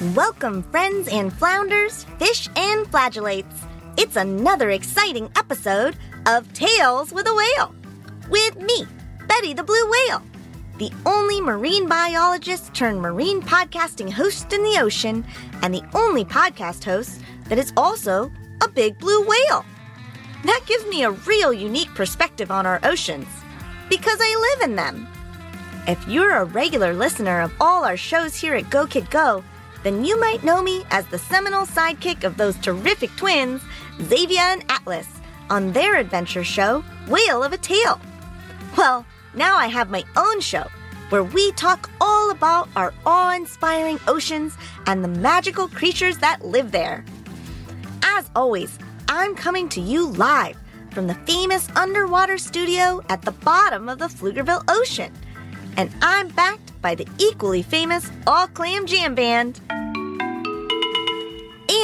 Welcome, friends and flounders, fish and flagellates. It's another exciting episode of Tales with a Whale. With me, Betty the Blue Whale, the only marine biologist turned marine podcasting host in the ocean, and the only podcast host that is also a big blue whale. That gives me a real unique perspective on our oceans because I live in them. If you're a regular listener of all our shows here at Go Kid Go, then you might know me as the seminal sidekick of those terrific twins, Xavier and Atlas, on their adventure show, Whale of a Tale. Well, now I have my own show where we talk all about our awe inspiring oceans and the magical creatures that live there. As always, I'm coming to you live from the famous underwater studio at the bottom of the Pflugerville Ocean. And I'm backed by the equally famous All Clam Jam Band.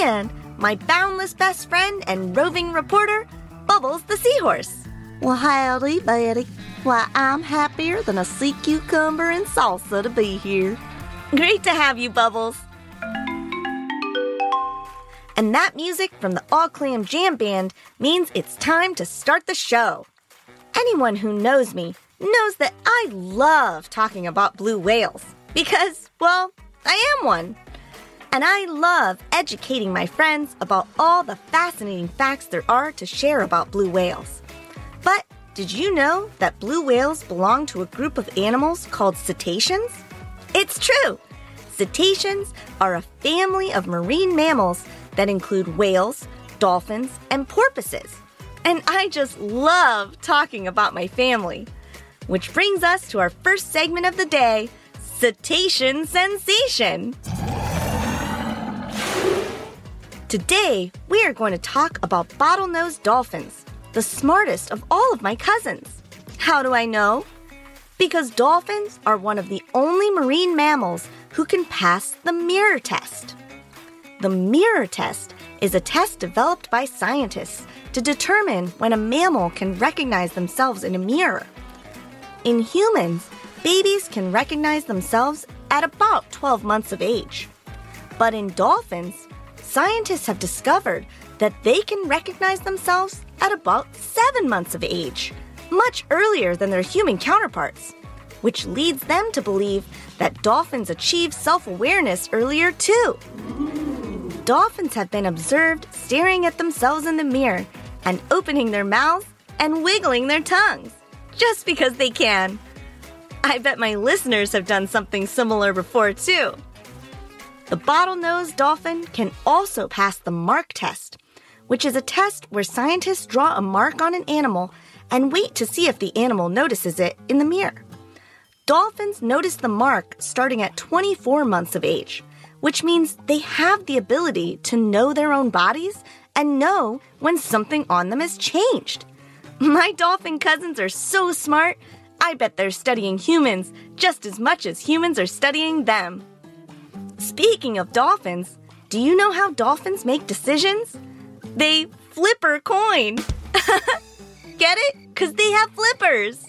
And my boundless best friend and roving reporter, Bubbles the Seahorse. Well, howdy, Betty. Why, I'm happier than a sea cucumber in salsa to be here. Great to have you, Bubbles. And that music from the All Clam Jam Band means it's time to start the show. Anyone who knows me knows that I love talking about blue whales because, well, I am one. And I love educating my friends about all the fascinating facts there are to share about blue whales. But did you know that blue whales belong to a group of animals called cetaceans? It's true. Cetaceans are a family of marine mammals that include whales, dolphins, and porpoises. And I just love talking about my family. Which brings us to our first segment of the day Cetacean Sensation. Today, we are going to talk about bottlenose dolphins, the smartest of all of my cousins. How do I know? Because dolphins are one of the only marine mammals who can pass the mirror test. The mirror test is a test developed by scientists to determine when a mammal can recognize themselves in a mirror. In humans, babies can recognize themselves at about 12 months of age. But in dolphins, scientists have discovered that they can recognize themselves at about 7 months of age, much earlier than their human counterparts, which leads them to believe that dolphins achieve self awareness earlier too. Dolphins have been observed staring at themselves in the mirror and opening their mouths and wiggling their tongues just because they can. I bet my listeners have done something similar before, too. The bottlenose dolphin can also pass the mark test, which is a test where scientists draw a mark on an animal and wait to see if the animal notices it in the mirror. Dolphins notice the mark starting at 24 months of age, which means they have the ability to know their own bodies and know when something on them has changed. My dolphin cousins are so smart, I bet they're studying humans just as much as humans are studying them. Speaking of dolphins, do you know how dolphins make decisions? They flipper coin. Get it? Because they have flippers.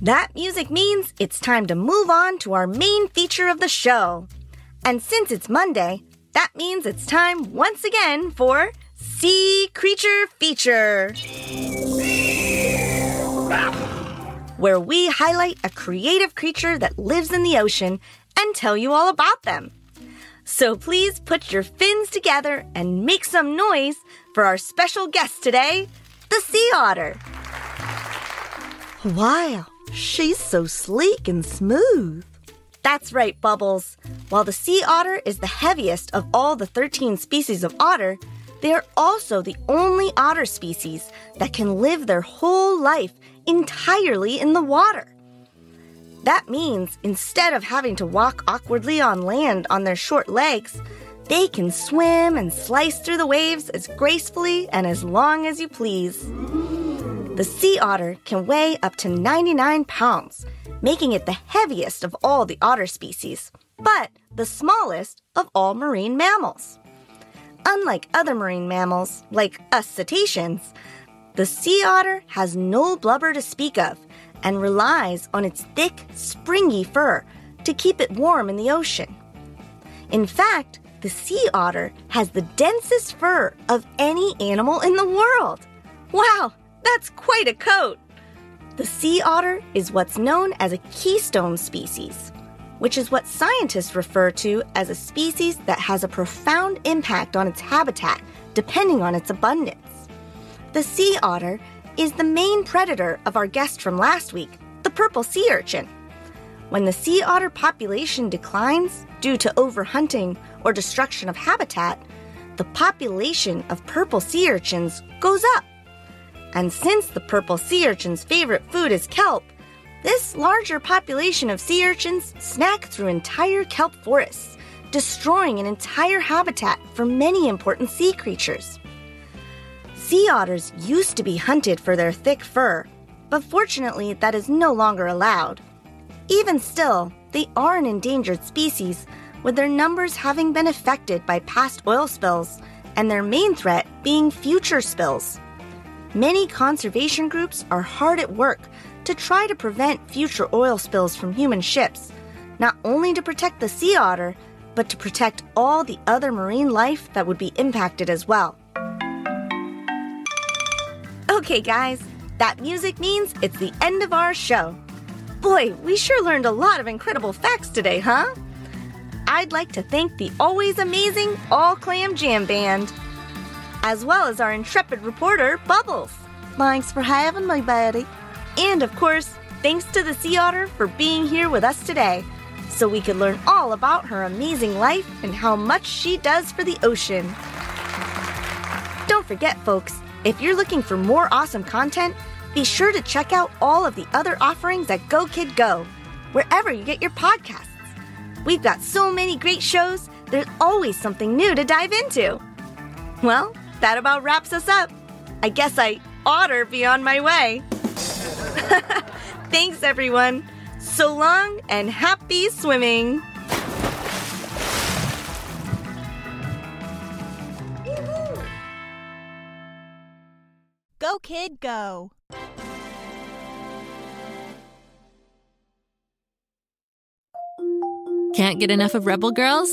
That music means it's time to move on to our main feature of the show. And since it's Monday, that means it's time once again for Sea Creature Feature. Where we highlight a creative creature that lives in the ocean and tell you all about them. So please put your fins together and make some noise for our special guest today, the sea otter. Wow, she's so sleek and smooth. That's right, Bubbles. While the sea otter is the heaviest of all the 13 species of otter, they are also the only otter species that can live their whole life entirely in the water. That means instead of having to walk awkwardly on land on their short legs, they can swim and slice through the waves as gracefully and as long as you please. The sea otter can weigh up to 99 pounds, making it the heaviest of all the otter species, but the smallest of all marine mammals. Unlike other marine mammals, like us cetaceans, the sea otter has no blubber to speak of and relies on its thick, springy fur to keep it warm in the ocean. In fact, the sea otter has the densest fur of any animal in the world. Wow, that's quite a coat! The sea otter is what's known as a keystone species, which is what scientists refer to as a species that has a profound impact on its habitat depending on its abundance. The sea otter is the main predator of our guest from last week, the purple sea urchin. When the sea otter population declines due to overhunting or destruction of habitat, the population of purple sea urchins goes up. And since the purple sea urchin's favorite food is kelp, this larger population of sea urchins snack through entire kelp forests, destroying an entire habitat for many important sea creatures. Sea otters used to be hunted for their thick fur, but fortunately, that is no longer allowed. Even still, they are an endangered species, with their numbers having been affected by past oil spills and their main threat being future spills. Many conservation groups are hard at work to try to prevent future oil spills from human ships, not only to protect the sea otter, but to protect all the other marine life that would be impacted as well. Okay, guys, that music means it's the end of our show. Boy, we sure learned a lot of incredible facts today, huh? I'd like to thank the always amazing All Clam Jam Band, as well as our intrepid reporter, Bubbles. Thanks for having me, Betty. And of course, thanks to the sea otter for being here with us today so we could learn all about her amazing life and how much she does for the ocean. Don't forget, folks, if you're looking for more awesome content, be sure to check out all of the other offerings at Go Kid Go, wherever you get your podcasts. We've got so many great shows, there's always something new to dive into. Well, that about wraps us up. I guess I oughter be on my way. Thanks, everyone. So long and happy swimming. Go, kid, go. Can't get enough of Rebel Girls?